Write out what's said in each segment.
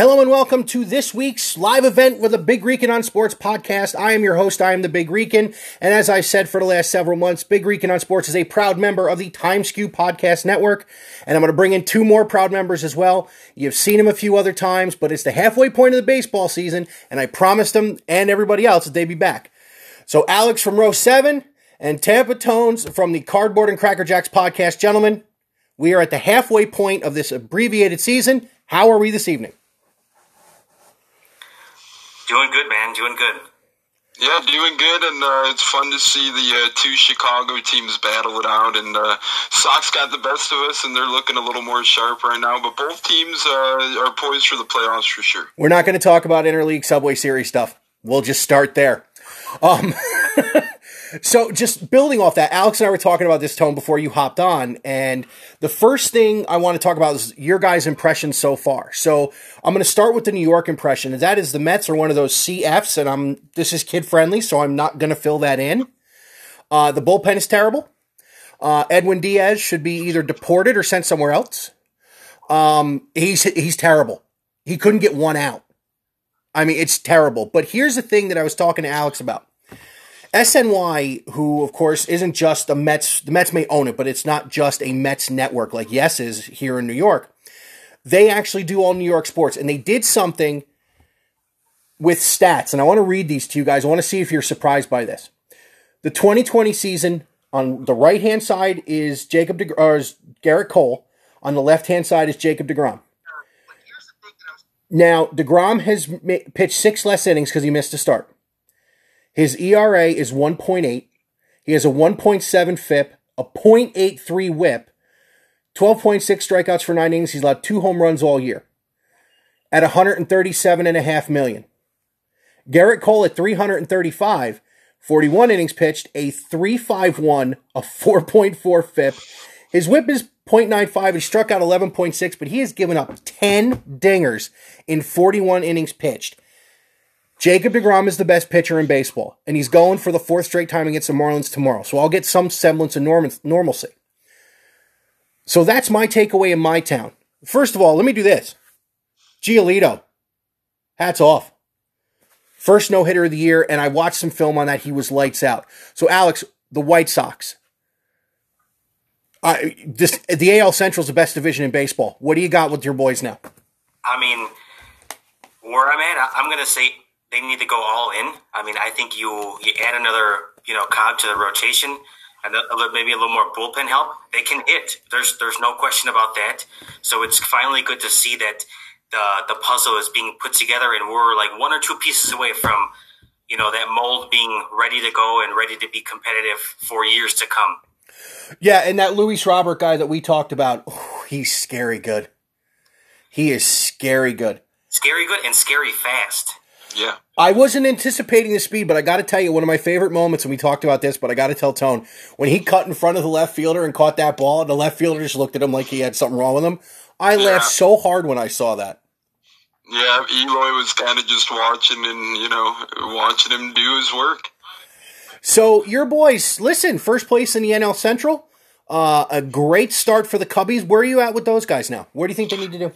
Hello and welcome to this week's live event with the Big Rican on Sports podcast. I am your host, I am the Big Rican, and as I've said for the last several months, Big Rican on Sports is a proud member of the Time Skew Podcast Network, and I'm going to bring in two more proud members as well. You've seen them a few other times, but it's the halfway point of the baseball season, and I promised them and everybody else that they'd be back. So Alex from row 7 and Tampa Tones from the Cardboard and Cracker Jacks podcast. Gentlemen, we are at the halfway point of this abbreviated season. How are we this evening? Doing good, man. Doing good. Yeah, doing good, and uh, it's fun to see the uh, two Chicago teams battle it out. And uh, Sox got the best of us, and they're looking a little more sharp right now. But both teams uh, are poised for the playoffs for sure. We're not going to talk about interleague Subway Series stuff. We'll just start there. Um, So just building off that, Alex and I were talking about this tone before you hopped on, and the first thing I want to talk about is your guys' impressions so far. So I'm going to start with the New York impression, and that is the Mets are one of those CFs, and I'm this is kid friendly, so I'm not going to fill that in. Uh, the bullpen is terrible. Uh, Edwin Diaz should be either deported or sent somewhere else. Um, he's he's terrible. He couldn't get one out. I mean, it's terrible. But here's the thing that I was talking to Alex about. SNY, who of course isn't just the Mets, the Mets may own it, but it's not just a Mets network like Yes is here in New York. They actually do all New York sports, and they did something with stats. And I want to read these to you guys. I want to see if you're surprised by this. The 2020 season on the right hand side is Jacob De- or is Gerrit Cole. On the left hand side is Jacob Degrom. Now Degrom has pitched six less innings because he missed a start. His ERA is 1.8. He has a 1.7 FIP, a 0.83 WHIP, 12.6 strikeouts for nine innings. He's allowed two home runs all year at 137.5 million. Gerrit Cole at 335, 41 innings pitched, a 351, a 4.4 FIP. His whip is 0.95. He struck out 11.6, but he has given up 10 dingers in 41 innings pitched. Jacob DeGrom is the best pitcher in baseball, and he's going for the fourth straight time against the Marlins tomorrow. So I'll get some semblance of norm- normalcy. So that's my takeaway in my town. First of all, let me do this. Giolito, hats off. First no hitter of the year, and I watched some film on that. He was lights out. So, Alex, the White Sox. This, the AL Central is the best division in baseball. What do you got with your boys now? I mean, where I'm at, I'm going to say they need to go all in. I mean, I think you you add another you know cog to the rotation and a, little, maybe a little more bullpen help. They can hit. There's there's no question about that. So it's finally good to see that the the puzzle is being put together, and we're like one or two pieces away from you know that mold being ready to go and ready to be competitive for years to come. Yeah, and that Luis Robert guy that we talked about, oh, he's scary good. He is scary good. Scary good and scary fast. Yeah. I wasn't anticipating the speed, but I got to tell you, one of my favorite moments, and we talked about this, but I got to tell Tone, when he cut in front of the left fielder and caught that ball, and the left fielder just looked at him like he had something wrong with him. I yeah. laughed so hard when I saw that. Yeah, Eloy was kind of just watching and, you know, watching him do his work. So, your boys, listen, first place in the NL Central. Uh, a great start for the Cubbies. Where are you at with those guys now? Where do you think they need to do?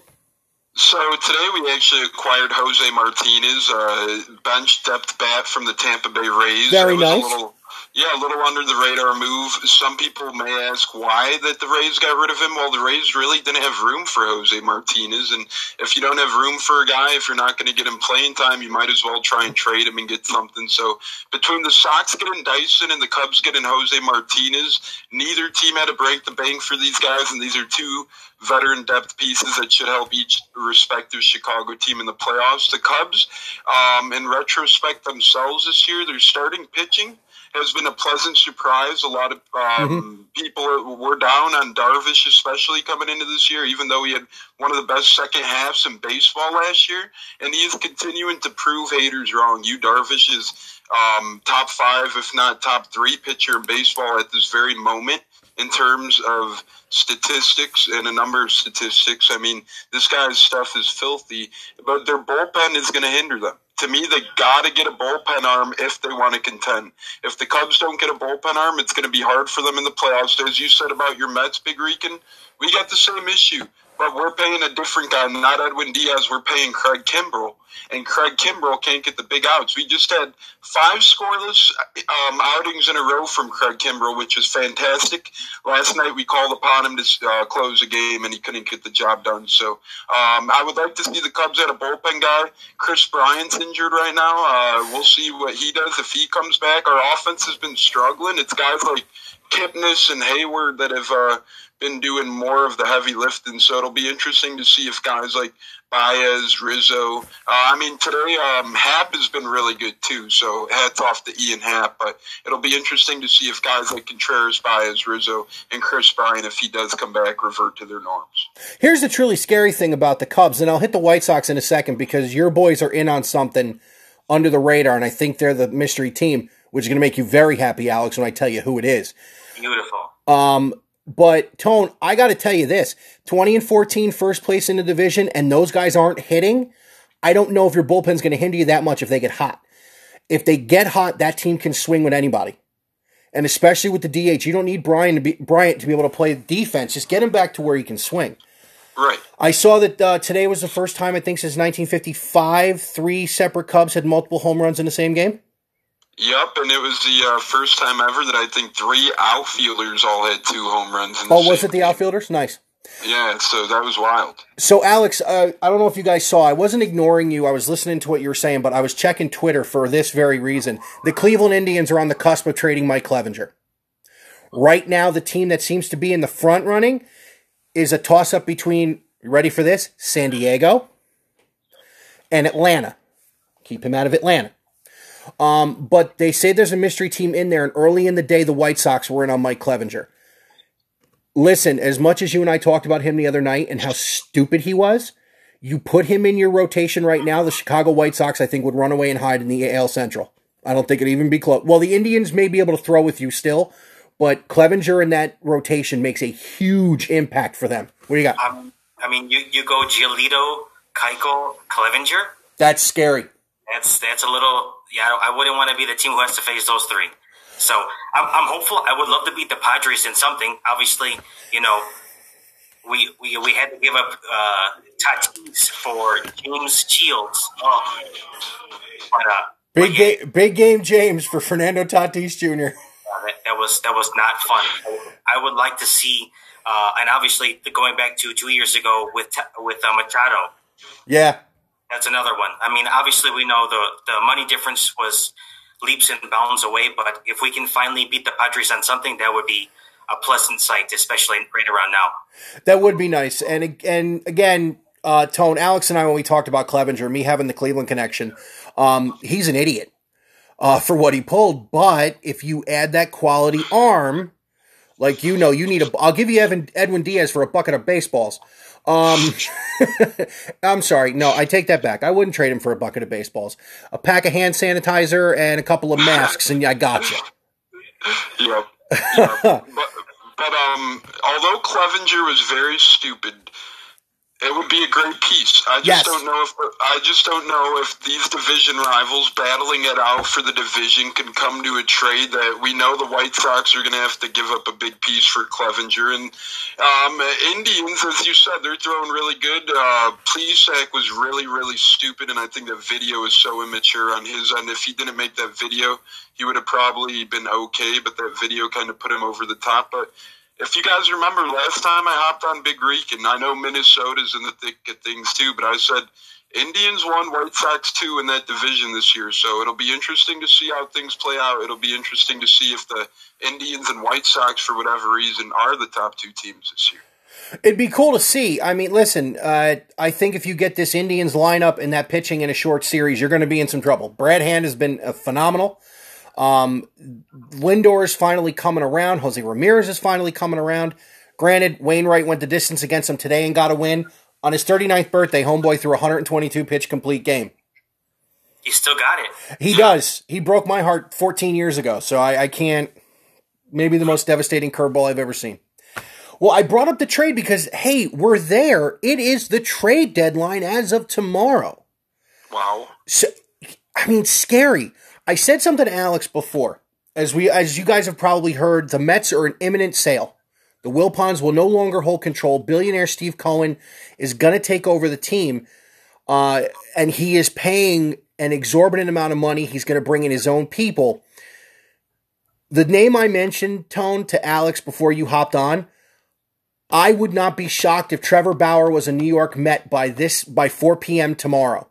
So today we actually acquired Jose Martinez, a bench depth bat from the Tampa Bay Rays. Very nice. Little, yeah, a little under the radar move. Some people may ask why that the Rays got rid of him. Well, the Rays really didn't have room for Jose Martinez, and if you don't have room for a guy, if you're not going to get him playing time, you might as well try and trade him and get something. So between the Sox getting Dyson and the Cubs getting Jose Martinez, neither team had to break the bank for these guys, and these are two veteran depth pieces that should help each respective Chicago team in the playoffs. The Cubs, um, in retrospect themselves this year, their starting pitching has been a pleasant surprise. A lot of um, mm-hmm. people were down on Darvish, especially coming into this year, even though he had one of the best second halves in baseball last year. And he is continuing to prove haters wrong. You Darvish is um, top five, if not top three pitcher in baseball at this very moment in terms of statistics and a number of statistics. I mean, this guy's stuff is filthy, but their bullpen is going to hinder them to me, they got to get a bullpen arm if they want to contend. If the Cubs don't get a bullpen arm, it's going to be hard for them in the playoffs. As you said about your Mets, Big Rican, we got the same issue. But we're paying a different guy, not Edwin Diaz. We're paying Craig Kimbrel, and Craig Kimbrel can't get the big outs. We just had five scoreless um, outings in a row from Craig Kimbrel, which is fantastic. Last night we called upon him to uh, close a game, and he couldn't get the job done. So um, I would like to see the Cubs add a bullpen guy. Kris Bryant's injured right now. Uh, we'll see what he does if he comes back. Our offense has been struggling. It's guys like Kipnis and Heyward that have uh, been doing more of the heavy lifting. So it'll be interesting to see if guys like Baez, Rizzo. Uh, I mean, today um, Happ has been really good too. So hats off to Ian Happ. But it'll be interesting to see if guys like Contreras, Baez, Rizzo, and Kris Bryant, if he does come back, revert to their norms. Here's the truly scary thing about the Cubs, and I'll hit the White Sox in a second because your boys are in on something under the radar, and I think they're the mystery team, which is going to make you very happy, Alex, when I tell you who it is. Beautiful. Um, but Tone, I got to tell you this: twenty and 14, first place in the division, and those guys aren't hitting. I don't know if your bullpen's going to hinder you that much if they get hot. If they get hot, that team can swing with anybody, and especially with the DH. You don't need Brian to be Bryant to be able to play defense. Just get him back to where he can swing. Right. I saw that uh, today was the first time I think since 1955 three separate Cubs had multiple home runs in the same game. Yep, and it was the uh, first time ever that I think three outfielders all had two home runs. Oh, was it the outfielders? Nice. Yeah, so that was wild. So, Alex, uh, I don't know if you guys saw. I wasn't ignoring you. I was listening to what you were saying, but I was checking Twitter for this very reason. The Cleveland Indians are on the cusp of trading Mike Clevinger. Right now, the team that seems to be in the front running is a toss up between, ready for this? San Diego and Atlanta. Keep him out of Atlanta. Um, but they say there's a mystery team in there, and early in the day, the White Sox were in on Mike Clevinger. Listen, as much as you and I talked about him the other night and how stupid he was, you put him in your rotation right now, the Chicago White Sox, I think, would run away and hide in the AL Central. I don't think it'd even be close. Well, the Indians may be able to throw with you still, but Clevinger in that rotation makes a huge impact for them. What do you got? Um, I mean, you, you go Giolito, Keuchel, Clevinger. That's scary. That's that's a little. Yeah, I I wouldn't want to be the team who has to face those three. So I'm, I'm hopeful. I would love to beat the Padres in something. Obviously, you know, we we, we had to give up uh, Tatis for James Shields. Oh, but uh, Big but yeah, game, big game, James for Fernando Tatis Jr. that, that was that was not fun. I would like to see, uh, and obviously going back to two years ago with with uh, Machado. Yeah, That's another one. I mean, obviously, we know the the money difference was leaps and bounds away, but if we can finally beat the Padres on something, that would be a pleasant sight, especially right around now. That would be nice. And and again, uh, Tone, Alex and I, when we talked about Clevinger, me having the Cleveland connection, um, he's an idiot uh, for what he pulled. But if you add that quality arm, like you know, you need a. I'll give you Evan, Edwin Diaz for a bucket of baseballs. Um, I'm sorry. No, I take that back. I wouldn't trade him for a bucket of baseballs. A pack of hand sanitizer and a couple of masks, and I got you. Yep. yep. but, but um, although Clevinger was very stupid, it would be a great piece. I just Yes. don't know if I just don't know if these division rivals battling it out for the division can come to a trade that we know the White Sox are going to have to give up a big piece for Clevinger and um, Indians, as you said, they're throwing really good. Uh, Plesac was really really stupid, and I think that video is so immature on his end. If he didn't make that video, he would have probably been okay, but that video kind of put him over the top. But if you guys remember last time I hopped on Big Reek, and I know Minnesota's in the thick of things too, but I said Indians won, White Sox two in that division this year. So it'll be interesting to see how things play out. It'll be interesting to see if the Indians and White Sox, for whatever reason, are the top two teams this year. It'd be cool to see. I mean, listen, uh, I think if you get this Indians lineup and that pitching in a short series, you're going to be in some trouble. Brad Hand has been uh, phenomenal. Um, Lindor is finally coming around. Jose Ramirez is finally coming around. Granted, Wainwright went the distance against him today and got a win. On his 39th birthday, Homeboy threw a 122 pitch complete game. He still got it. He does. He broke my heart 14 years ago, so I, I can't. Maybe the most devastating curveball I've ever seen. Well, I brought up the trade because, hey, we're there. It is the trade deadline as of tomorrow. Wow. So, I mean, scary. I said something to Alex before. As we, as you guys have probably heard, the Mets are an imminent sale. The Wilpons will no longer hold control. Billionaire Steve Cohen is going to take over the team, uh, and he is paying an exorbitant amount of money. He's going to bring in his own people. The name I mentioned, Tone, to Alex before you hopped on, I would not be shocked if Trevor Bauer was a New York Met by this by 4 p.m. tomorrow.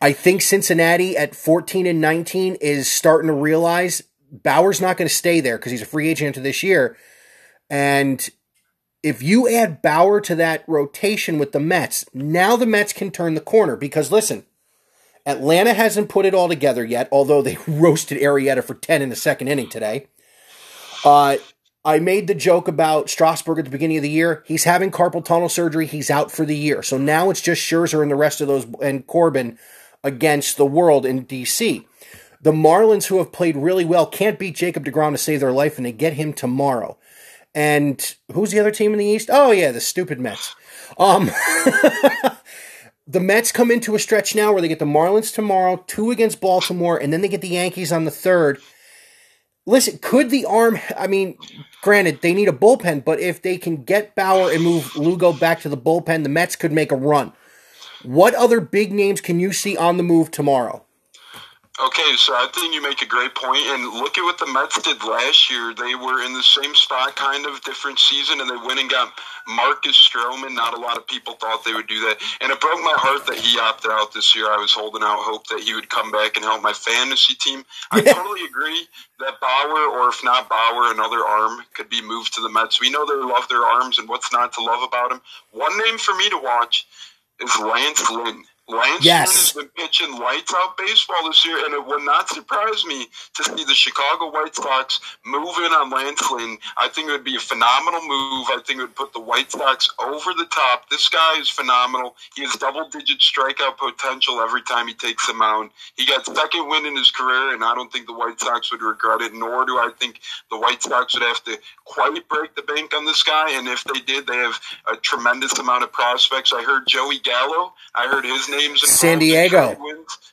I think Cincinnati at 14 and 19 is starting to realize Bauer's not going to stay there because he's a free agent into this year. And if you add Bauer to that rotation with the Mets, now the Mets can turn the corner because listen, Atlanta hasn't put it all together yet, although they roasted Arrieta for 10 in the second inning today. Uh, I made the joke about Strasburg at the beginning of the year. He's having carpal tunnel surgery. He's out for the year. So now it's just Scherzer and the rest of those and Corbin against the world in DC. The Marlins, who have played really well, can't beat Jacob DeGrom to save their life, and they get him tomorrow. And who's the other team in the East? Oh, yeah, the stupid Mets. Um, the Mets come into a stretch now where they get the Marlins tomorrow, two against Baltimore, and then they get the Yankees on the third. Listen, could the arm? I mean, granted, they need a bullpen, but if they can get Bauer and move Lugo back to the bullpen, the Mets could make a run. What other big names can you see on the move tomorrow? Okay, so I think you make a great point. and look at what the Mets did last year. They were in the same spot, kind of different season, and they went and got Marcus Stroman. Not a lot of people thought they would do that, and it broke my heart that he opted out this year. I was holding out hope that he would come back and help my fantasy team. I totally agree that Bauer, or if not Bauer, another arm could be moved to the Mets. We know they love their arms, and what's not to love about them? One name for me to watch is Lance Lynn. Lance yes. has been pitching lights out baseball this year, and it would not surprise me to see the Chicago White Sox move in on Lance Lynn. I think it would be a phenomenal move. I think it would put the White Sox over the top. This guy is phenomenal. He has double digit strikeout potential every time he takes the mound. He got second win in his career, and I don't think the White Sox would regret it, nor do I think the White Sox would have to quite break the bank on this guy. And if they did, they have a tremendous amount of prospects. I heard Joey Gallo. I heard his name names San Diego.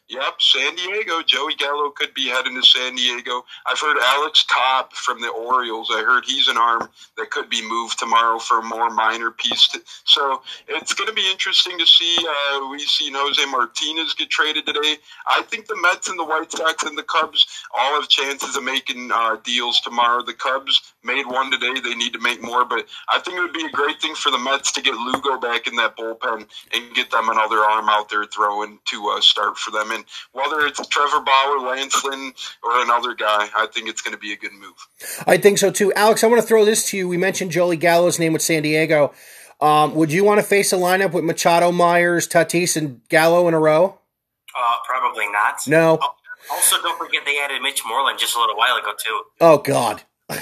Yep, San Diego. Joey Gallo could be heading to San Diego. I've heard Alex Cobb from the Orioles. I heard he's an arm that could be moved tomorrow for a more minor piece. To, so it's going to be interesting to see. Uh, we've seen Jose Martinez get traded today. I think the Mets and the White Sox and the Cubs all have chances of making uh, deals tomorrow. The Cubs made one today. They need to make more, but I think it would be a great thing for the Mets to get Lugo back in that bullpen and get them another arm out there throwing to uh, start for them. And whether it's Trevor Bauer, Lance Lynn, or another guy, I think it's going to be a good move. I think so too. Alex, I want to throw this to you. We mentioned Joey Gallo's name with San Diego. Um, would you want to face a lineup with Machado, Myers, Tatis, and Gallo in a row? Uh, probably not. No. Also, don't forget they added Mitch Moreland just a little while ago too. Oh God.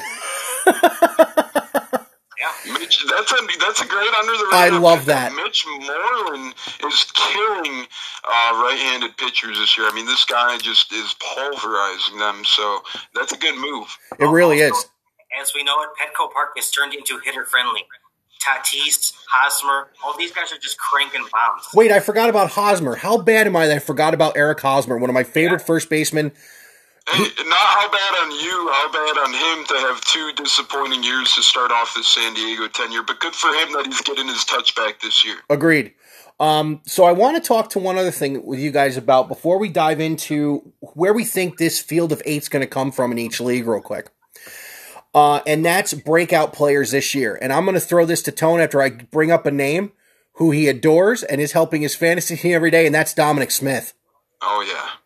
Yeah. Mitch, that's a that's a great under the radar. I love that. Mitch Moreland is killing uh, right-handed pitchers this year. I mean, this guy just is pulverizing them. So that's a good move. It really also, is. As we know it, Petco Park is turned into hitter friendly. Tatis, Hosmer, all these guys are just cranking bombs. Wait, I forgot about Hosmer. How bad am I that I forgot about Eric Hosmer, one of my favorite yeah. first basemen Hey, not how bad on you, how bad on him to have two disappointing years to start off his San Diego tenure, but good for him that he's getting his touch back this year. Agreed. Um, so I want to talk to one other thing with you guys about before we dive into where we think this field of eight's going to come from in each league, real quick. Uh, and that's breakout players this year. And I'm going to throw this to Tone after I bring up a name who he adores and is helping his fantasy team every day, and that's Dominic Smith. Oh yeah.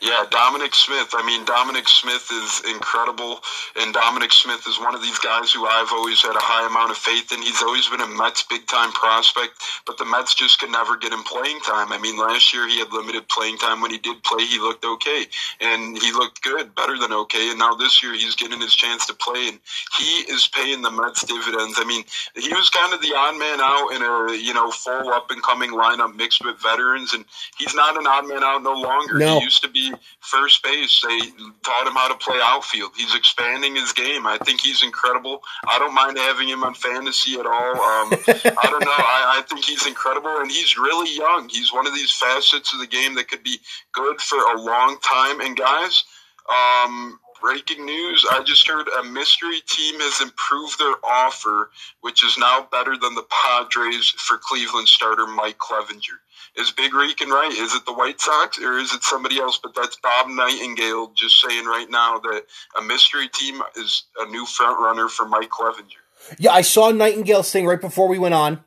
Yeah, Dominic Smith. I mean, Dominic Smith is incredible, and Dominic Smith is one of these guys who I've always had a high amount of faith in. He's always been a Mets big time prospect, but the Mets just could never get him playing time. I mean, last year he had limited playing time. When he did play, he looked okay, and he looked good, better than okay. And now this year he's getting his chance to play, and he is paying the Mets dividends. I mean, he was kind of the odd man out in a you know full up and coming lineup mixed with veterans, and he's not an odd man out no longer. No. He used to be first base. They taught him how to play outfield. He's expanding his game. I think he's incredible. I don't mind having him on fantasy at all. Um, I don't know. I, I think he's incredible, and he's really young. He's one of these facets of the game that could be good for a long time. And guys, um, breaking news. I just heard a mystery team has improved their offer, which is now better than the Padres for Cleveland starter Mike Clevinger. Is Big Rican right? Is it the White Sox or is it somebody else? But that's Bob Nightingale just saying right now that a mystery team is a new front runner for Mike Clevinger. Yeah, I saw Nightingale's thing right before we went on.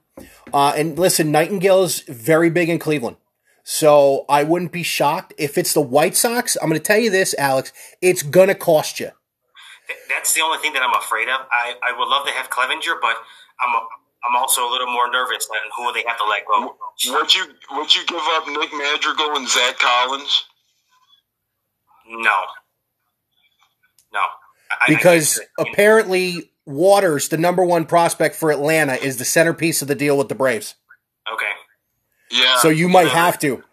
Uh, and listen, Nightingale is very big in Cleveland. So I wouldn't be shocked if it's the White Sox. I'm going to tell you this, Alex. It's going to cost you. That's the only thing that I'm afraid of. I, I would love to have Clevinger, but I'm a, I'm also a little more nervous than who they have to let go. Would you would you give up Nick Madrigal and Zack Collins? No, no. I, because I, apparently Waters, the number one prospect for Atlanta, is the centerpiece of the deal with the Braves. Okay. Yeah. So you might have to.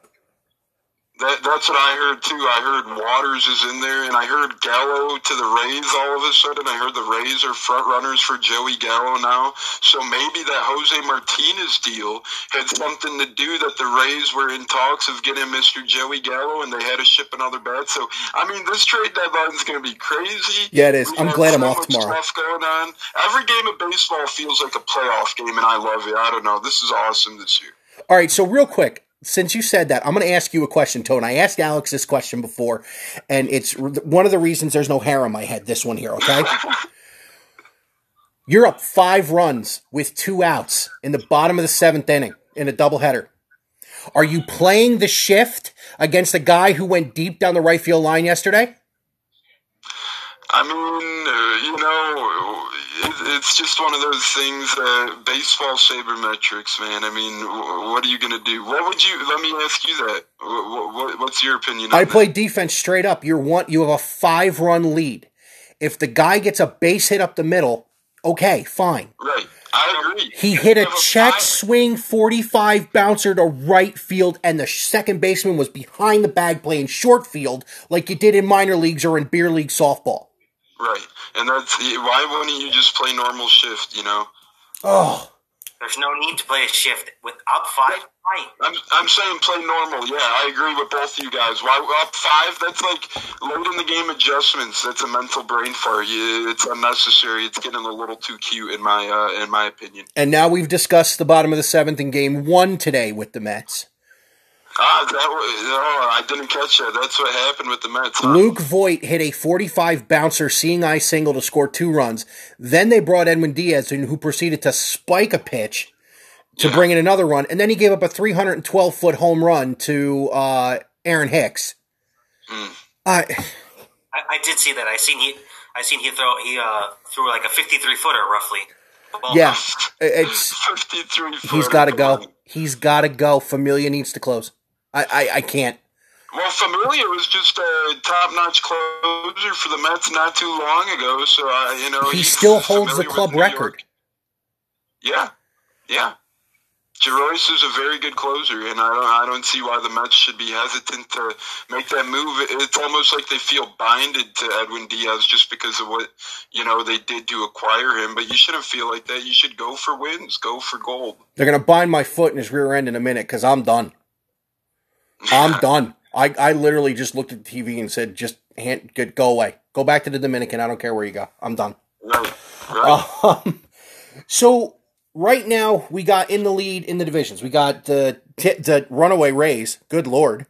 That, that's what I heard too. I heard Waters is in there, and I heard Gallo to the Rays all of a sudden. I heard the Rays are front runners for Joey Gallo now. So maybe that Jose Martinez deal had something to do that the Rays were in talks of getting Mr. Joey Gallo, and they had to ship another bat. So I mean, this trade deadline is going to be crazy. Yeah, it is. We I'm glad I'm off tomorrow. Stuff going on. Every game of baseball feels like a playoff game, and I love it. I don't know. This is awesome this year. All right, so real quick, since you said that, I'm going to ask you a question, Tone. I asked Alex this question before, and it's one of the reasons there's no hair on my head. This one here, okay? You're up five runs with two outs in the bottom of the seventh inning in a doubleheader. Are you playing the shift against a guy who went deep down the right field line yesterday? I mean, uh, you know, it's just one of those things. Uh, baseball sabermetrics, man. I mean, what are you going to do? What would you? Let me ask you that. What, what, what's your opinion? I play that? defense straight up. You're one. You have a five run lead. If the guy gets a base hit up the middle, okay, fine. Right. I agree. He hit a check five- swing 45 bouncer to right field, and the second baseman was behind the bag playing short field like you did in minor leagues or in beer league softball. Right, and that's why wouldn't you just play normal shift? You know. Oh, There's no need to play a shift with up five. Right. I'm, I'm saying play normal. Yeah, I agree with both of you guys. Why up five? That's like late in the game adjustments. That's a mental brain fart. It's unnecessary. It's getting a little too cute in my uh, in my opinion. and now we've discussed the bottom of the seventh in game one today with the Mets. Ah, that was, oh, I didn't catch that. That's what happened with the Mets. huh? Luke Voit hit a 45 bouncer seeing eye single to score two runs. Then they brought Edwin Diaz in, who proceeded to spike a pitch to Yeah. bring in another run. And then he gave up a 312 foot home run to uh, Aaron Hicks. Hmm. I I, I did see that. I seen he. I seen he throw. He uh, threw like a 53 footer roughly. Well, yeah, it's 53 he's got to go. He's got to go. Familia needs to close. I, I, I can't. Well, Familia was just a top-notch closer for the Mets not too long ago, so uh, you know He still holds the club record. Yeah, yeah. Jeurys is a very good closer, and I don't, I don't see why the Mets should be hesitant to make that move. It's almost like they feel binded to Edwin Diaz just because of what you know they did to acquire him. But you shouldn't feel like that. You should go for wins, go for gold. They're gonna bind my foot in his rear end in a minute because I'm done. I'm done. I, I literally just looked at the TV and said, just hand, good, go away. Go back to the Dominican. I don't care where you go. I'm done. Um, so right now we got in the lead in the divisions. We got the t- the runaway Rays. Good lord,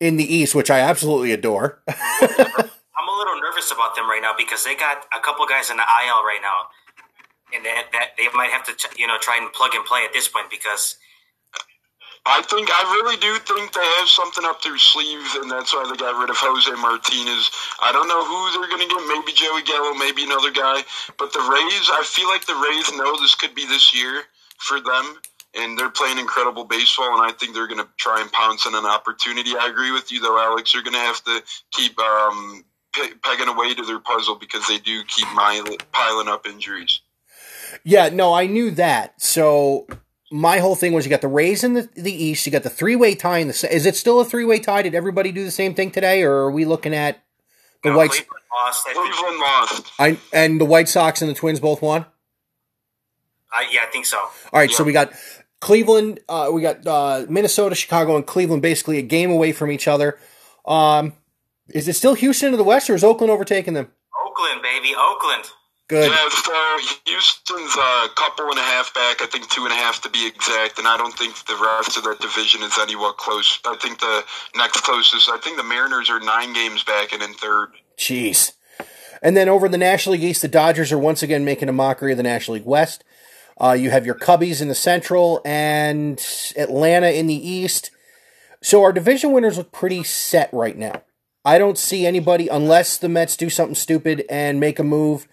in the East, which I absolutely adore. I'm a little nervous about them right now because they got a couple guys in the IL right now, and that, that they might have to you know try and plug and play at this point because I think I really do think they have something up their sleeve, and that's why they got rid of Jose Martinez. I don't know who they're going to get. Maybe Joey Gallo, maybe another guy. But the Rays, I feel like the Rays know this could be this year for them, and they're playing incredible baseball. And I think they're going to try and pounce on an opportunity. I agree with you, though, Alex. They're going to have to keep um, pe- pegging away to their puzzle because they do keep piling up injuries. Yeah, no, I knew that. So my whole thing was you got the Rays in the, the East, you got the three way tie in the. se- Is it still a three way tie? Did everybody do the same thing today, or are we looking at the you know, White Cleveland lost. I, think, Cleveland lost. I, and the White Sox and the Twins both won? I, yeah, I think so. All right, so we got Cleveland, uh, we got uh, Minnesota, Chicago, and Cleveland basically a game away from each other. Um, Is it still Houston to the west, or is Oakland overtaking them? Oakland, baby, Oakland. Good. Yeah, so Houston's a couple and a half back. I think two and a half to be exact, and I don't think the rest of that division is anywhere close. I think the next closest, I think the Mariners are nine games back and in third. Jeez. And then over in the National League East, the Dodgers are once again making a mockery of the National League West. Uh, you have your Cubbies in the Central and Atlanta in the East. So our division winners look pretty set right now. I don't see anybody unless the Mets do something stupid and make a move.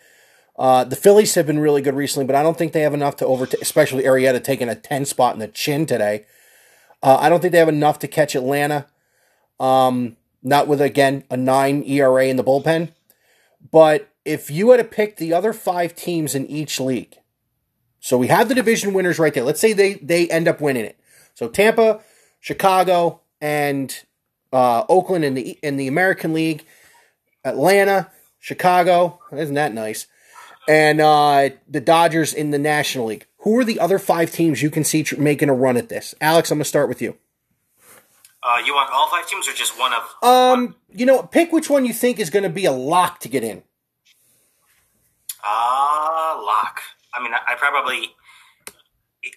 Uh, the Phillies have been really good recently, but I don't think they have enough to overtake, especially Arrieta taking a 10 spot in the chin today. Uh, I don't think they have enough to catch Atlanta. Um, not with, again, a 9 ERA in the bullpen. But if you had to pick the other five teams in each league, so we have the division winners right there. Let's say they, they end up winning it. So Tampa, Chicago, and uh, Oakland in the in the American League, Atlanta, Chicago. Isn't that nice? And uh, the Dodgers in the National League. Who are the other five teams you can see tr- making a run at this? Alex, I'm gonna start with you. Uh, you want all five teams or just one of? Um, you know, pick which one you think is going to be a lock to get in. Ah, lock. I mean, I, I probably.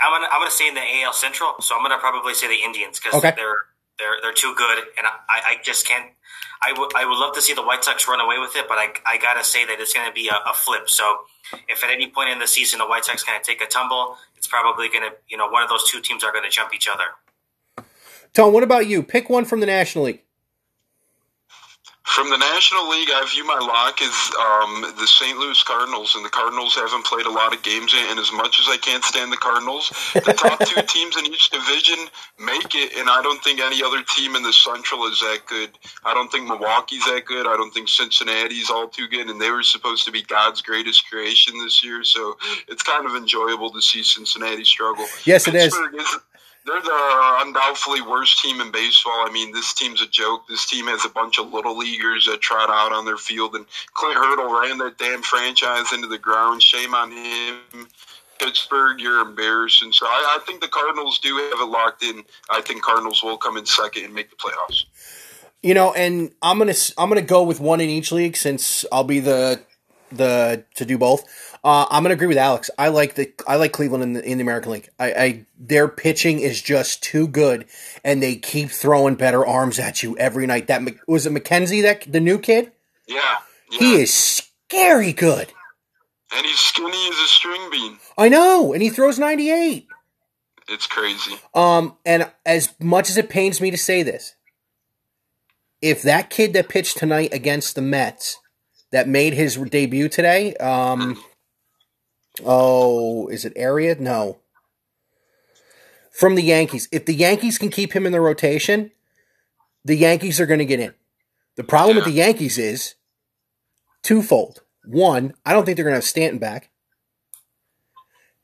I'm gonna I'm gonna say in the AL Central, so I'm gonna probably say the Indians because Okay. they're they're they're too good, and I, I just can't. I would I would love to see the White Sox run away with it, but I I gotta say that it's gonna be a, a flip. So if at any point in the season the White Sox kind of take a tumble, it's probably gonna you know one of those two teams are gonna jump each other. Tom, what about you? Pick one from the National League. From the National League, I view my lock as um, the St. Louis Cardinals, and the Cardinals haven't played a lot of games. yet. And as much as I can't stand the Cardinals, the top two teams in each division make it, and I don't think any other team in the Central is that good. I don't think Milwaukee's that good. I don't think Cincinnati's all too good, and they were supposed to be God's greatest creation this year. So it's kind of enjoyable to see Cincinnati struggle. Yes, it is. Pittsburgh is. They're the undoubtedly worst team in baseball. I mean, this team's a joke. This team has a bunch of little leaguers that trot out on their field, and Clint Hurdle ran that damn franchise into the ground. Shame on him. Pittsburgh, you're embarrassing. So I, I think the Cardinals do have it locked in. I think Cardinals will come in second and make the playoffs. You know, and I'm gonna I'm gonna go with one in each league since I'll be the the to do both. Uh, I'm gonna agree with Alex. I like the I like Cleveland in the in the American League. I, I their pitching is just too good, and they keep throwing better arms at you every night. That was it McKenzie that the new kid. Yeah, yeah. He is scary good. and he's skinny as a string bean. I know, and he throws 98. It's crazy. Um, and as much as it pains me to say this, if that kid that pitched tonight against the Mets, that made his debut today, um, oh, is it Area? No. From the Yankees. If the Yankees can keep him in the rotation, the Yankees are going to get in. The problem with the Yankees is twofold. One, I don't think they're going to have Stanton back.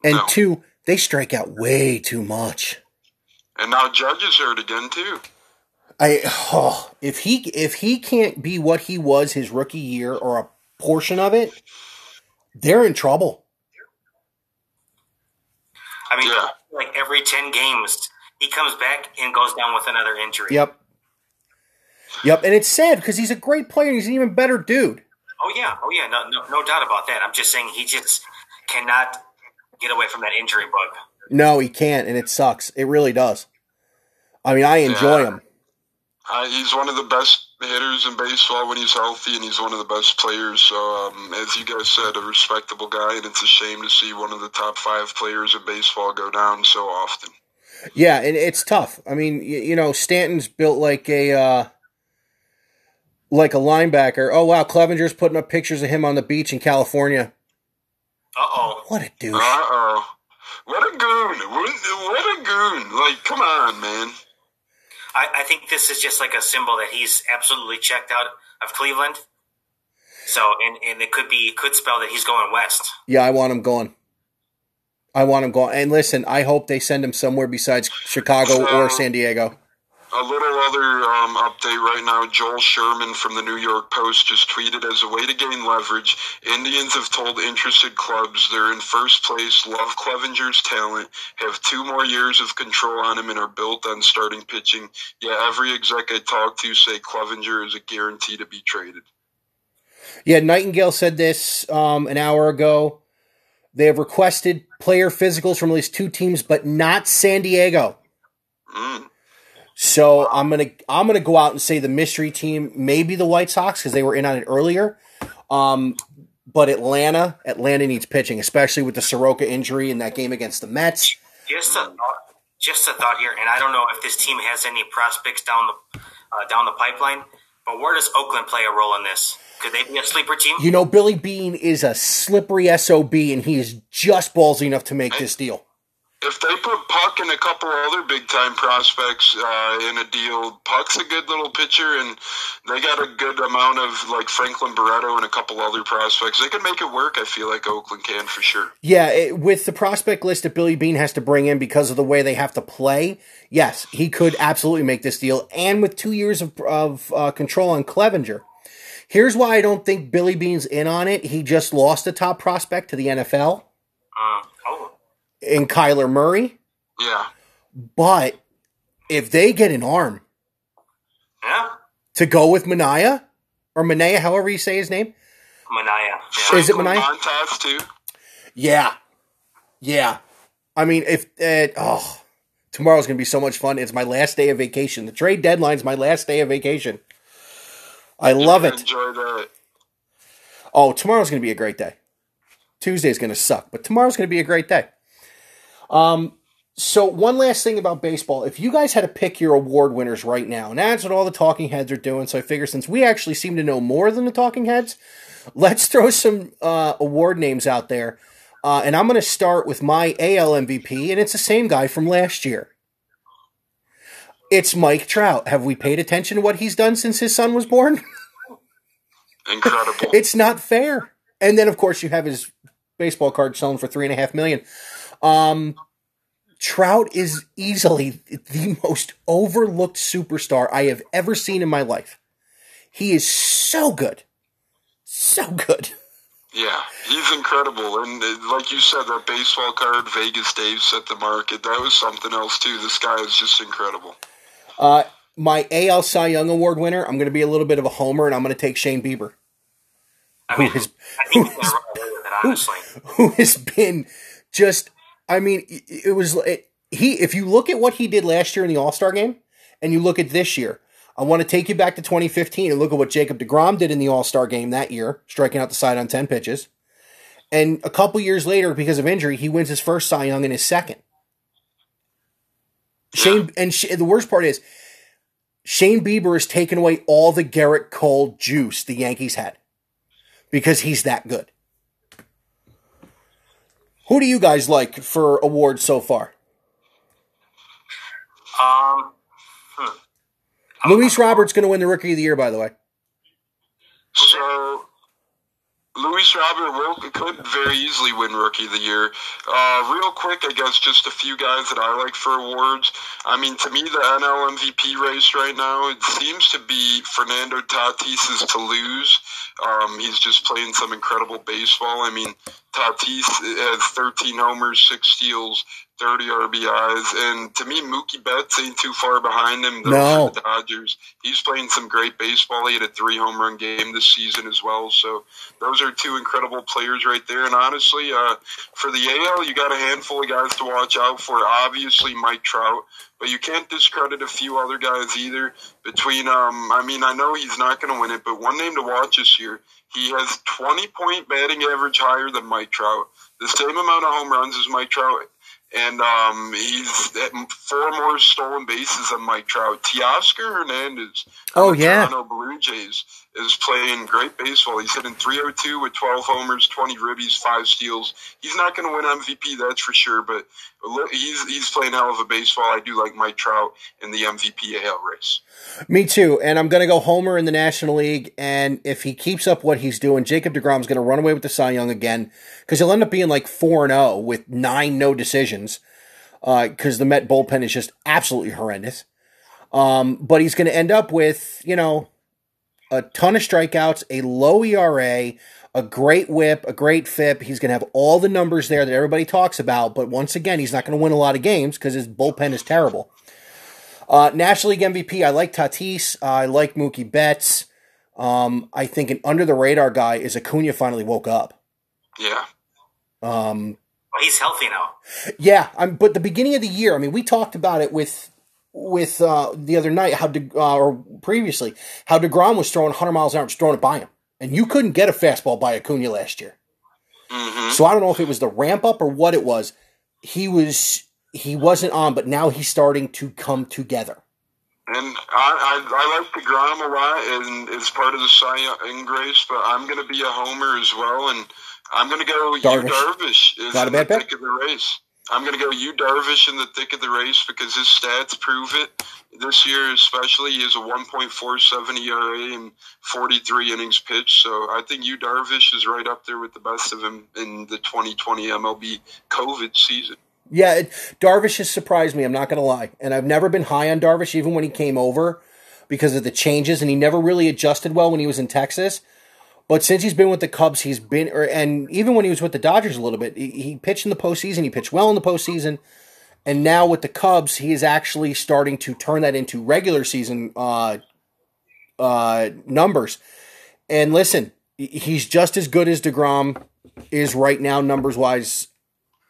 And No. two, they strike out way too much. And now Judge is hurt again too. I oh, if he if he can't be what he was his rookie year or a portion of it, they're in trouble. I mean, Yeah. like every ten games, he comes back and goes down with another injury. Yep. Yep, and it's sad because he's a great player and he's an even better dude. Oh yeah, oh yeah, no, no, no doubt about that. I'm just saying he just cannot get away from that injury bug. No, he can't, and it sucks. It really does. I mean, I enjoy Yeah. him. Uh, he's one of the best hitters in baseball when he's healthy, and he's one of the best players. So, um, as you guys said, a respectable guy, and it's a shame to see one of the top five players in baseball go down so often. Yeah, and it's tough. I mean, you, you know, Stanton's built like a uh, like a linebacker. Oh wow, Clevinger's putting up pictures of him on the beach in California. Uh oh. What a douche! Uh oh. What a goon! What, what a goon! Like, come on, man. I, I think this is just like a symbol that he's absolutely checked out of Cleveland. So, and, and it could be could spell that he's going west. Yeah, I want him gone. I want him gone. And listen, I hope they send him somewhere besides Chicago or San Diego. A little other um, update right now. Joel Sherman from the New York Post just tweeted as a way to gain leverage, Indians have told interested clubs they're in first place, love Clevinger's talent, have two more years of control on him, and are built on starting pitching. Yeah, every exec I talk to say Clevinger is a guarantee to be traded. Yeah, Nightingale said this um, an hour ago. They have requested player physicals from at least two teams, but not San Diego. Mm. So I'm gonna I'm gonna go out and say the mystery team, maybe the White Sox because they were in on it earlier. Um, but Atlanta, Atlanta needs pitching, especially with the Soroka injury in that game against the Mets. Just a thought, just a thought here, and I don't know if this team has any prospects down the uh, down the pipeline, but where does Oakland play a role in this? Could they be a sleeper team? You know, Billy Beane is a slippery sob, and he is just ballsy enough to make this deal. If they put Puk and a couple other big time prospects uh, in a deal, Puk's a good little pitcher, and they got a good amount of like Franklin Barreto and a couple other prospects. They can make it work. I feel like Oakland can for sure. Yeah, it, with the prospect list that Billy Beane has to bring in because of the way they have to play, yes, he could absolutely make this deal. And with two years of, of uh, control on Clevinger. Here's why I don't think Billy Beane's in on it. He just lost a top prospect to the NFL Uh, in Kyler Murray. Yeah. But if they get an arm yeah, to go with Manaea or Manaea, however you say his name, Manaea. Is it? Montas too. yeah, yeah. I mean, if uh, oh, tomorrow's gonna be so much fun. It's my last day of vacation. The trade deadline's my last day of vacation. I love it. Enjoy that. Oh, tomorrow's going to be a great day. Tuesday's going to suck, but tomorrow's going to be a great day. Um, so one last thing about baseball: if you guys had to pick your award winners right now, and that's what all the talking heads are doing, so I figure since we actually seem to know more than the talking heads, let's throw some uh, award names out there. Uh, and I'm going to start with my AL MVP, and it's the same guy from last year. It's Mike Trout. Have we paid attention to what he's done since his son was born? Incredible. It's not fair. And then, of course, you have his baseball card selling for three and a half million. Um, Trout is easily the most overlooked superstar I have ever seen in my life. He is so good, so good. Yeah, he's incredible, and uh, like you said, that baseball card Vegas Dave set the market. That was something else too. This guy is just incredible. Uh, my AL Cy Young Award winner. I'm going to be a little bit of a homer, and I'm going to take Shane Bieber, I mean, who has I think he's going to run away with it, honestly. who has been just I mean it was it, he if you look at what he did last year in the All-Star game and you look at this year I want to take you back to 2015 and look at what Jacob DeGrom did in the All-Star game that year striking out the side on 10 pitches. And a couple years later because of injury he wins his first Cy Young and his second. Shane and Sh- the worst part is Shane Bieber has taken away all the Gerrit Cole juice the Yankees had because he's that good who do you guys like for awards so far? Um, Luis Roberts going to win the Rookie of the Year, by the way. So, Luis Robert will could very easily win Rookie of the Year. Uh, real quick, I guess just a few guys that I like for awards. I mean, to me, the NL MVP race right now it seems to be Fernando Tatis is to lose. Um, he's just playing some incredible baseball. I mean, Tatis has 13 homers, six steals, 30 RBIs, and to me, Mookie Betts ain't too far behind him. though, No. the Dodgers. He's playing some great baseball. He had a three home run game this season as well. So those are two incredible players right there. And honestly, uh, for the AL, you got a handful of guys to watch out for. Obviously, Mike Trout, but you can't discredit a few other guys either. Between, um, I mean, I know he's not going to win it, but one name to watch this year. He has 20 point batting average higher than Mike Trout, the same amount of home runs as Mike Trout, and um, he's at four more stolen bases than Mike Trout. Teoscar Hernandez, Oh, yeah. Toronto Blue Jays is playing great baseball. He's hitting 302 with 12 homers, 20 ribbies, five steals. He's not going to win MVP, that's for sure, but he's he's playing hell of a baseball. I do like Mike Trout in the MVP AL race. Me too. And I'm going to go Homer in the National League. And if he keeps up what he's doing, Jacob DeGrom's going to run away with the Cy Young again because he'll end up being like 4 0 with nine no decisions because the Met bullpen is just absolutely horrendous. Um, but he's going to end up with, you know, a ton of strikeouts, a low ERA, a great whip, a great FIP. He's going to have all the numbers there that everybody talks about. But once again, he's not going to win a lot of games because his bullpen is terrible. Uh, National League MVP, I like Tatis. Uh, I like Mookie Betts. Um, I think an under the radar guy is Acuna finally woke up. Yeah. Um, Well, he's healthy now. yeah, I'm, but the beginning of the year, I mean, we talked about it with with uh, the other night how De, uh, or previously how Degrom was throwing 100 miles an hour, just throwing it by him, and you couldn't get a fastball by Acuna last year. hmm So I don't know if it was the ramp up or what it was. He was he wasn't on, but now he's starting to come together. And I, I, I like DeGrom a lot, and it's part of the Cy Young race, but I'm going to be a homer as well, and I'm going to go Darvish. Darvish is Not a bad pick. of the race. I'm going to go Yu Darvish in the thick of the race because his stats prove it. This year, especially, he has a 1.47 ERA and 43 innings pitched. So I think Yu Darvish is right up there with the best of him in the 2020 MLB COVID season. Yeah, it, Darvish has surprised me. I'm not going to lie, and I've never been high on Darvish, even when he came over, because of the changes, and he never really adjusted well when he was in Texas. But since he's been with the Cubs, he's been, or, and even when he was with the Dodgers a little bit, he, he pitched in the postseason. He pitched well in the postseason, and now with the Cubs, he is actually starting to turn that into regular season uh, uh, numbers. And listen, he's just as good as deGrom is right now, numbers wise.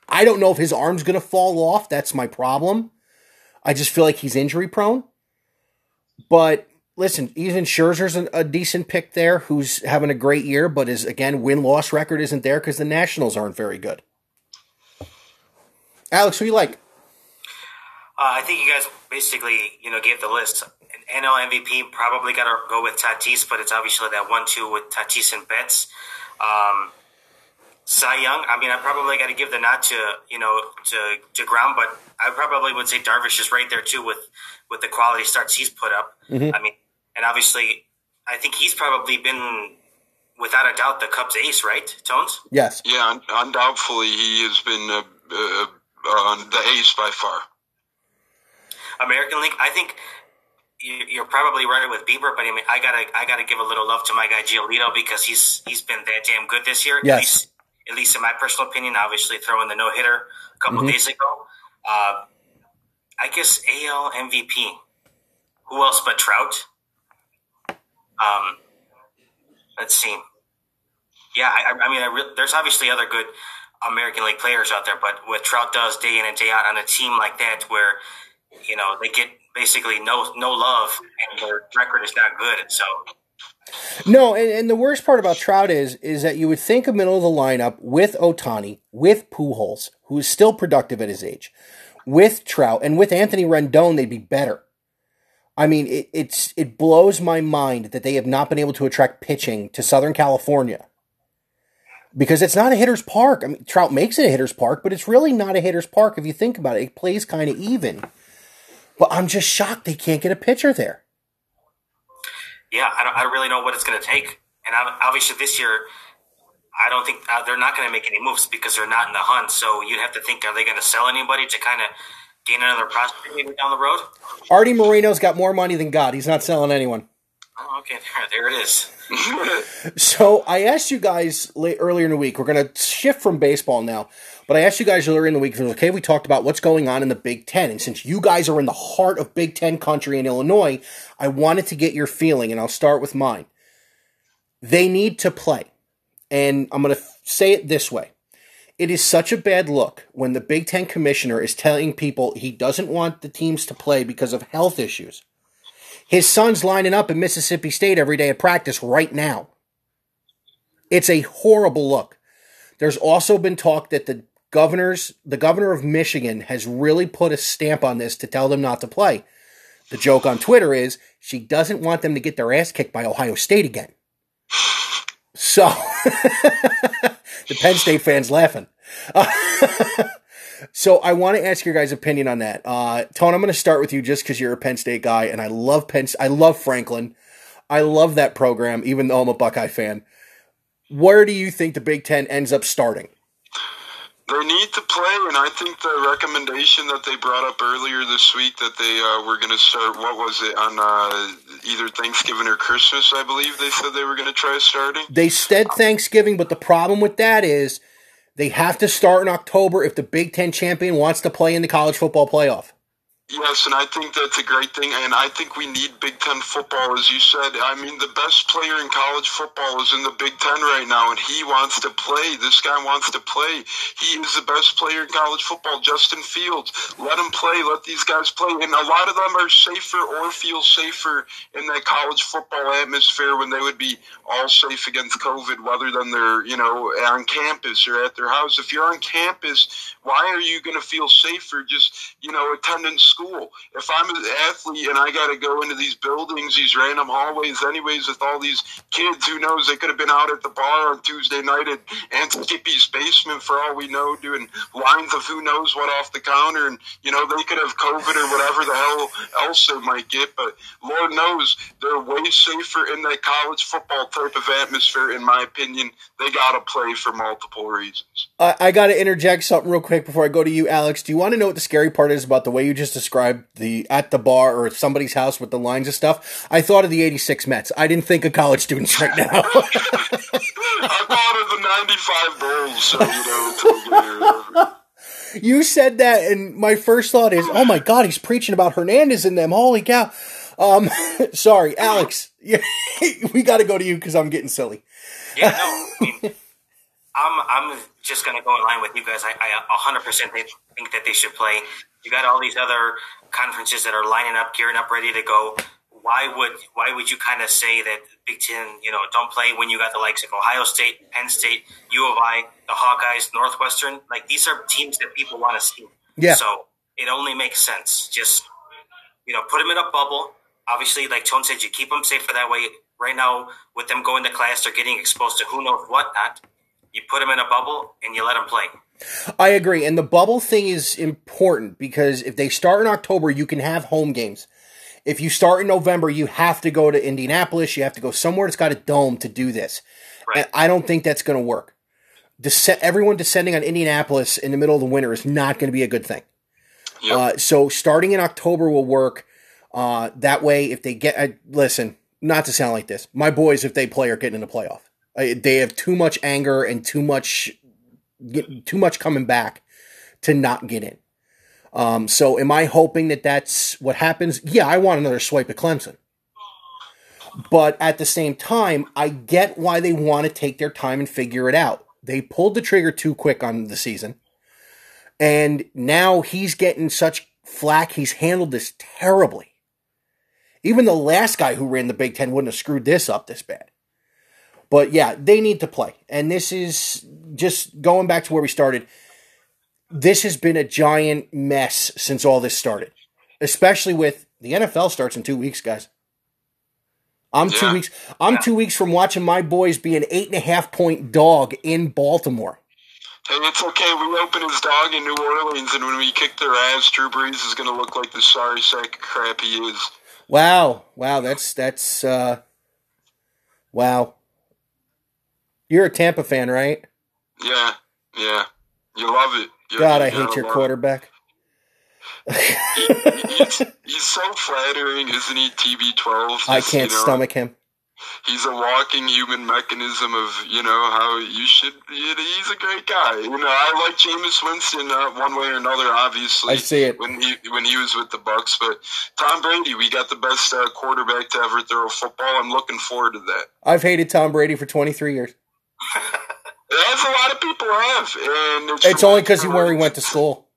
I don't know if his arm's going to fall off. That's my problem. I just feel like he's injury prone. But listen, even Scherzer's an, a decent pick there, who's having a great year, but his again win loss record isn't there because the Nationals aren't very good. Alex, who you like? Uh, I think you guys basically, you know, gave the list. An NL MVP probably got to go with Tatis, but it's obviously that one-two with Tatis and Betts. Um, Cy Young, I mean, I probably got to give the nod to you know to to deGrom, but I probably would say Darvish is right there too with with the quality starts he's put up. I mean, and obviously, I think he's probably been without a doubt the Cubs ace, right, Tones? Yes. Yeah, un- undoubtedly, he has been uh, uh, uh, the ace by far. American League, I think you- you're probably right with Bieber, but I mean, I gotta, I gotta give a little love to my guy Giolito because he's he's been that damn good this year. Yes. At least, at least in my personal opinion. Obviously, throwing the no hitter a couple Mhm. days ago. Uh, I guess AL MVP. Who else but Trout? Um, let's see. Yeah, I, I- mean, I re- there's obviously other good American League players out there, but what Trout does day in and day out on a team like that, where you know they get basically no no love and their record is not good, and so No, and, and the worst part about Trout is is that you would think a middle of the lineup with Ohtani, with Pujols, who is still productive at his age, with Trout, and with Anthony Rendon, they'd be better. I mean, it, it's it blows my mind that they have not been able to attract pitching to Southern California because it's not a hitter's park. I mean, Trout makes it a hitter's park, but it's really not a hitter's park if you think about it. It plays kind of even. But I'm just shocked they can't get a pitcher there. yeah, I, don't, I really know what it's going to take. And obviously this year, I don't think uh, they're not going to make any moves because they're not in the hunt. So you'd have to think, are they going to sell anybody to kind of gain another prospect maybe down the road? Artie Moreno's got more money than God. He's not selling anyone. Oh, okay, there, there it is. So I asked you guys late, earlier in the week. We're going to shift from baseball now, but I asked you guys earlier in the week. If it was okay, we talked about what's going on in the Big Ten, and since you guys are in the heart of Big Ten country in Illinois, I wanted to get your feeling, and I'll start with mine. They need to play, and I'm going to say it this way: It is such a bad look when the Big Ten commissioner is telling people he doesn't want the teams to play because of health issues. His son's lining up at Mississippi State every day at practice right now. It's a horrible look. There's also been talk that the governors, the governor of Michigan has really put a stamp on this to tell them not to play. The joke on Twitter is she doesn't want them to get their ass kicked by Ohio State again. So the Penn State fans laughing. so I want to ask your guys' opinion on that. Uh, Tone, I'm going to start with you just because you're a Penn State guy, and I love Penn. I love Franklin. I love that program, even though I'm a Buckeye fan. Where do you think the Big Ten ends up starting? They need to play, and I think the recommendation that they brought up earlier this week that they uh, were going to start, what was it, on uh, either Thanksgiving or Christmas, I believe they said they were going to try starting. They said Thanksgiving, but the problem with that is they have to start in October if the Big Ten champion wants to play in the college football playoff. Yes, and I think that's a great thing. And I think we need Big Ten football, as you said. I mean, the best player in college football is in the Big Ten right now, and he wants to play. This guy wants to play. He is the best player in college football, Justin Fields. Let him play. Let these guys play. And a lot of them are safer or feel safer in that college football atmosphere when they would be all safe against COVID, whether than they're, you know, on campus or at their house. If you're on campus, why are you going to feel safer just, you know, attending school. If I'm an athlete and I got to go into these buildings, these random hallways, anyways, with all these kids, who knows? They could have been out at the bar on Tuesday night at Aunt Skippy's basement for all we know, doing lines of who knows what off the counter. And, you know, they could have COVID or whatever the hell else they might get. But Lord knows they're way safer in that college football type of atmosphere, in my opinion. They got to play for multiple reasons. I, I got to interject something real quick before I go to you, Alex. Do you want to know what the scary part is about the way you just described the at the bar or somebody's house with the lines of stuff? I thought of the '86 Mets. I didn't think of college students right now. I thought of the 95 Bulls, so, you know, you said that, and my first thought is, oh my god, he's preaching about Hernandez in them. Holy cow! Um, sorry, Alex. we got to go to you because I'm getting silly. Yeah, no, I mean, I'm I'm just gonna go in line with you guys. I, I 100% think that they should play. You got all these other conferences that are lining up, gearing up, ready to go. Why would why would you kind of say that Big Ten, you know, don't play when you got the likes of Ohio State, Penn State, U of I, the Hawkeyes, Northwestern? Like these are teams that people want to see. Yeah. So it only makes sense. Just you know, put them in a bubble. Obviously, like Tone said, you keep them safe for that way. Right now, with them going to class, they're getting exposed to who knows what not. You put them in a bubble and you let them play. I agree. And the bubble thing is important because if they start in October, you can have home games. If you start in November, you have to go to Indianapolis. You have to go somewhere that's got a dome to do this. Right. And I don't think that's going to work. Desc- everyone descending on Indianapolis in the middle of the winter is not going to be a good thing. Yep. Uh, so starting in October will work. Uh, that way, if they get, uh, listen, not to sound like this, my boys, if they play, are getting in the playoff. They have too much anger and too much, too much coming back to not get in. Um, so am I hoping that that's what happens? Yeah, I want another swipe at Clemson. But at the same time, I get why they want to take their time and figure it out. They pulled the trigger too quick on the season. And now he's getting such flack. He's handled this terribly. Even the last guy who ran the Big Ten wouldn't have screwed this up this bad. But yeah, they need to play. And this is just going back to where we started. This has been a giant mess since all this started, especially with the NFL starts in two weeks, guys. I'm two weeks. I'm two weeks from watching my boys be an eight and a half point dog in Baltimore. Hey, it's okay. We open his dog in New Orleans, and when we kick their ass, Drew Brees is going to look like the sorry sack of crap he is. Wow, wow, that's that's uh, wow. You're a Tampa fan, right? Yeah, yeah. You love it. You- God, I hate your quarterback. he's, he's so flattering, isn't he? TB12. I can't you know, stomach him. He's a walking human mechanism of you know how you should. He's a great guy. You know, I like Jameis Winston uh, one way or another. Obviously, I see it. when he when he was with the Bucs, but Tom Brady, we got the best uh, quarterback to ever throw a football. I'm looking forward to that. I've hated Tom Brady for 23 years. That's a lot of people have, and it's, It's only because he where he went to school.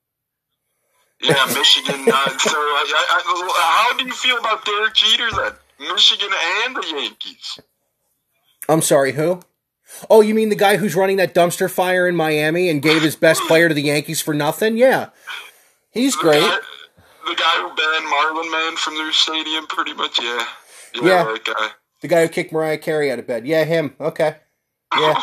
Yeah, Michigan. Uh, so, I, I, I, how do you feel about Derek Jeter then? Michigan and the Yankees. I'm sorry, who? Oh, you mean the guy who's running that dumpster fire in Miami and gave his best player to the Yankees for nothing? Yeah, he's The great. guy, the guy who banned Marlon Man from their stadium, pretty much. Yeah, yeah, Yeah. guy. The guy who kicked Mariah Carey out of bed. Yeah, him. Okay. Yeah.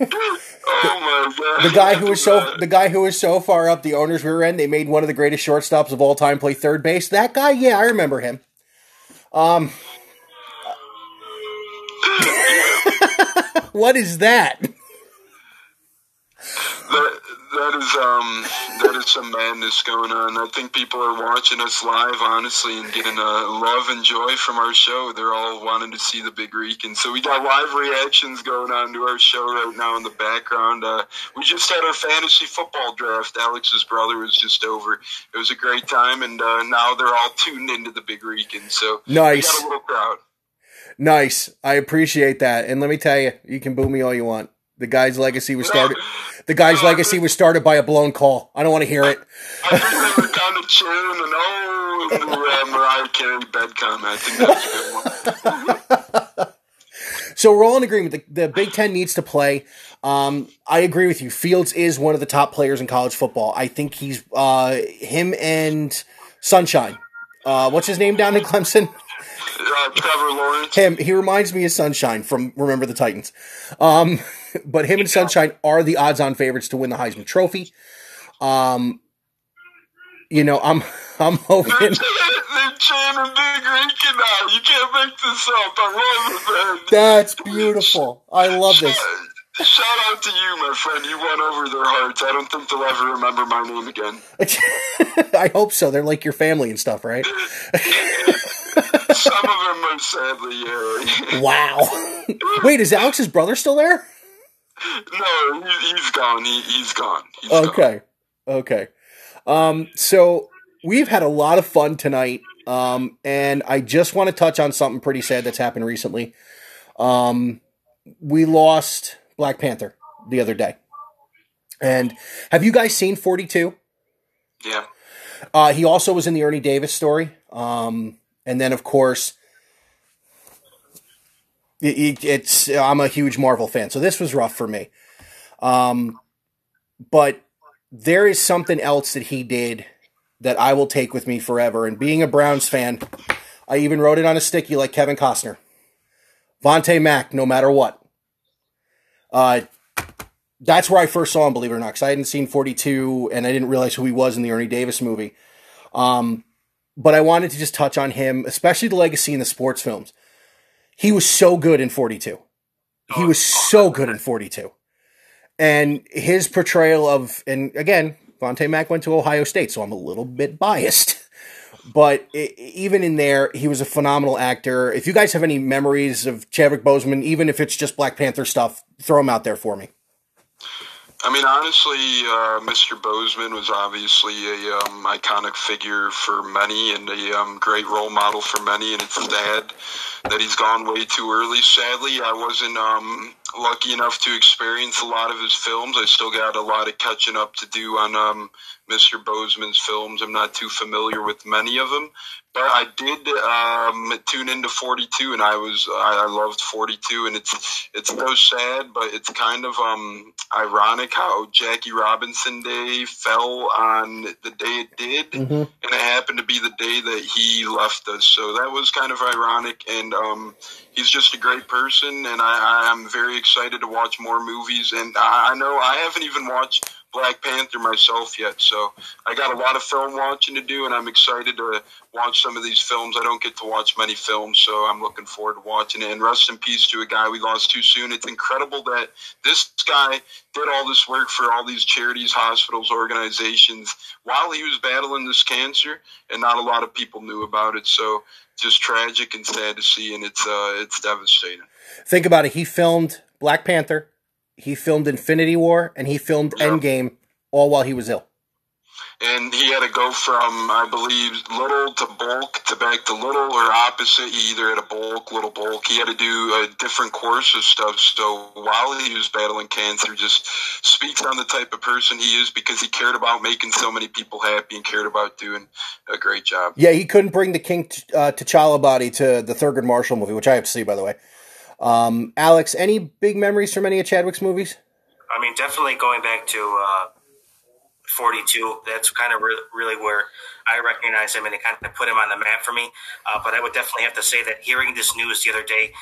oh my god. The guy who was so the guy who was so far up the owner's rear end, they made one of the greatest shortstops of all time play third base. That guy, yeah, I remember him. Um, what is that? that that is um that is some madness going on. I think people are watching us live, honestly, and getting uh, love and joy from our show. They're all wanting to see the Big Rican. So we got live reactions going on to our show right now in the background. Uh, we just had our fantasy football draft. Alex's brother was just over. It was a great time, and uh, now they're all tuned into the Big Rican. So nice. We got a little crowd. Nice. I appreciate that. And let me tell you, you can boo me all you want. The guy's legacy was started. The guy's legacy was started by a blown call. I don't want to hear it. I think they were kind of cheering oh, uh, Mariah Carey bed comment. I think that's a good one. so we're all in agreement. The, the Big Ten needs to play. Um, I agree with you. Fields is one of the top players in college football. I think he's uh, him and Sunshine. Uh, what's his name down in Clemson? Uh, Trevor Lawrence. Him. He reminds me of Sunshine from Remember the Titans. Um, but him and Sunshine are the odds-on favorites to win the Heisman Trophy. Um, you know, I'm I'm hoping. They're chanting Big Rican now. You can't make this up. I love it, man. That's beautiful. I love this. Shout out to you, my friend. You won over their hearts. I don't think they'll ever remember my name again. I hope so. They're like your family and stuff, right? Some of them are sadly, yeah. wow. Wait, is Alex's brother still there? No, he, has gone. He, has gone. He's okay. Gone. Okay. Um, so we've had a lot of fun tonight. Um, and I just want to touch on something pretty sad that's happened recently. Um, we lost Black Panther the other day. And have you guys seen 42? Yeah. Uh, he also was in the Ernie Davis story. Um, and then, of course, it, it's I'm a huge Marvel fan, so this was rough for me. Um, but there is something else that he did that I will take with me forever. And being a Browns fan, I even wrote it on a sticky like Kevin Costner. Vontae Mack, no matter what. Uh, that's where I first saw him, believe it or not, because I hadn't seen 42 and I didn't realize who he was in the Ernie Davis movie. Um, but I wanted to just touch on him, especially the legacy in the sports films. He was so good in 42. He was so good in 42. And his portrayal of, and again, Vontae Mack went to Ohio State, so I'm a little bit biased. But it, even in there, he was a phenomenal actor. If you guys have any memories of Chadwick Boseman, even if it's just Black Panther stuff, throw them out there for me. I mean, honestly, uh, Mr. Boseman was obviously a um, iconic figure for many and a um, great role model for many, and it's sad that he's gone way too early. Sadly, I wasn't um, lucky enough to experience a lot of his films. I still got a lot of catching up to do on um, Mr. Boseman's films. I'm not too familiar with many of them, I did um, tune into 42, and I was I, I loved 42, and it's it's so sad, but it's kind of um, ironic how Jackie Robinson Day fell on the day it did, mm-hmm. and it happened to be the day that he left us. So that was kind of ironic, and um, he's just a great person, and I, I'm very excited to watch more movies. And I, I know I haven't even watched Black Panther myself yet, so I got a lot of film watching to do, and I'm excited to watch some of these films. I don't get to watch many films, so I'm looking forward to watching it. And rest in peace to a guy we lost too soon. It's incredible that this guy did all this work for all these charities, hospitals, organizations while he was battling this cancer, and not a lot of people knew about it. So just tragic and sad to see, and it's uh, it's devastating. Think about it. He filmed Black Panther he filmed Infinity War, and he filmed yep. Endgame all while he was ill. And he had to go from, I believe, little to bulk to back to little or opposite. He either had a bulk, little bulk. He had to do a different course of stuff. So while he was battling cancer, just speaks on the type of person he is because he cared about making so many people happy and cared about doing a great job. Yeah, he couldn't bring the King uh, T'Challa body to the Thurgood Marshall movie, which I have to see, by the way. Um, Alex, any big memories from any of Chadwick's movies? I mean, definitely going back to uh, 42. That's kind of re- really where I recognize him and it kind of put him on the map for me. Uh, but I would definitely have to say that hearing this news the other day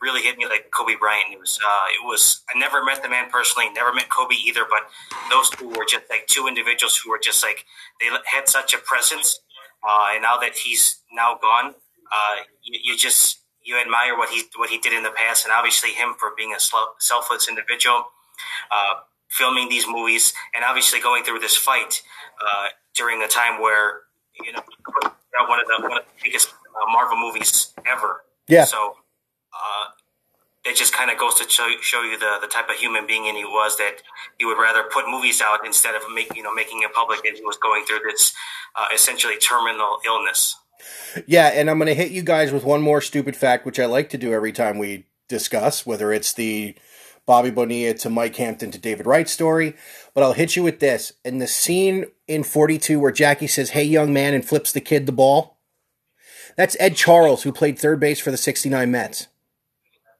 really hit me like Kobe Bryant news. Uh, it was I never met the man personally, never met Kobe either, but those two were just like two individuals who were just like they had such a presence. Uh, and now that he's now gone, uh, you, you just you admire what he what he did in the past, and obviously him for being a selfless individual, uh, filming these movies, and obviously going through this fight uh, during a time where you know one of the one of the biggest uh, Marvel movies ever. Yeah. So uh, it just kind of goes to show, show you the, the type of human being he was that he would rather put movies out instead of make, you know making it public that he was going through this uh, essentially terminal illness. Yeah, and I'm going to hit you guys with one more stupid fact, which I like to do every time we discuss, whether it's the Bobby Bonilla to Mike Hampton to David Wright story. But I'll hit you with this. In the scene in 42 where Jackie says, Hey, young man, and flips the kid the ball, that's Ed Charles, who played third base for the 69 Mets.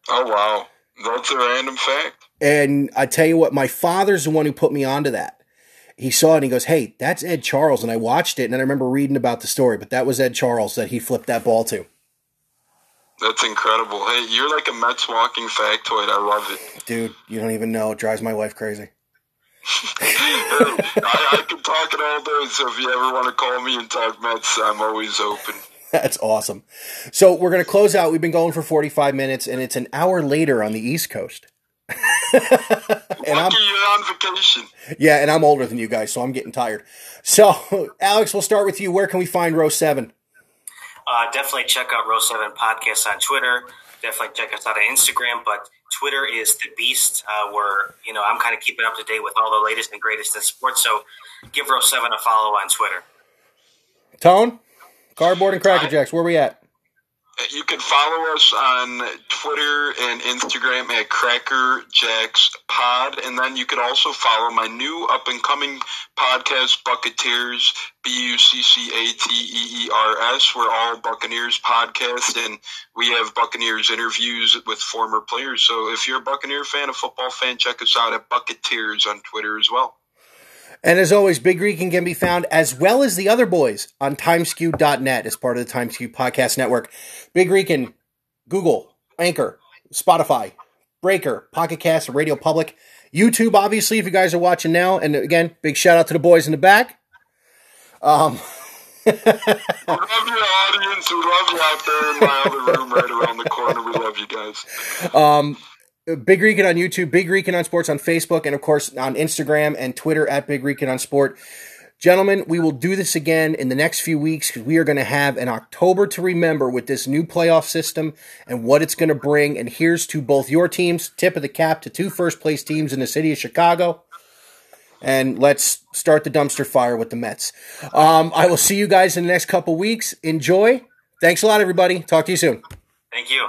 Oh, wow. That's a random fact. And I tell you what, my father's the one who put me onto that he saw it and he goes, Hey, that's Ed Charles. And I watched it and I remember reading about the story, but that was Ed Charles that he flipped that ball to. That's incredible. Hey, you're like a Mets walking factoid. I love it. Dude, you don't even know. It drives my wife crazy. I, I can talk it all day, so if you ever want to call me and talk Mets, I'm always open. That's awesome. So we're going to close out. We've been going for 45 minutes, and it's an hour later on the East Coast. And I'm on vacation. Yeah, and I'm older than you guys, so I'm getting tired. So, Alex, we'll start with you. Where can we find Row Seven? Uh, definitely check out Row Seven Podcast on Twitter. Definitely check us out on Instagram. But Twitter is the beast. Uh, where you know I'm kind of keeping up to date with all the latest and greatest in sports. So, give Row Seven a follow on Twitter. Tone, cardboard and cracker jacks. Where we at? You can follow us on Twitter and Instagram at Cracker Jacks Pod, and then you can also follow my new up and coming podcast, Buccateers, B U C C A T E E R S. We're all Buccaneers podcast, and we have Buccaneers interviews with former players. So if you're a Buccaneer fan, a football fan, check us out at Buccateers on Twitter as well. And as always, Big Rican can be found as well as the other boys on timeskew.net as part of the Timeskew Podcast Network. Big Rican, Google, Anchor, Spotify, Breaker, Pocket Cast, Radio Public, YouTube, obviously, if you guys are watching now. And again, big shout out to the boys in the back. Um, we love your audience. We love you out there in my other room right around the corner. We love you guys. Um, Big Rican on YouTube, Big Rican on Sports on Facebook, and of course on Instagram and Twitter at Big Rican on Sport. Gentlemen, we will do this again in the next few weeks because we are going to have an October to remember with this new playoff system and what it's going to bring. And here's to both your teams, tip of the cap to two first place teams in the city of Chicago. And let's start the dumpster fire with the Mets. Um, I will see you guys in the next couple weeks. Enjoy. Thanks a lot, everybody. Talk to you soon. Thank you.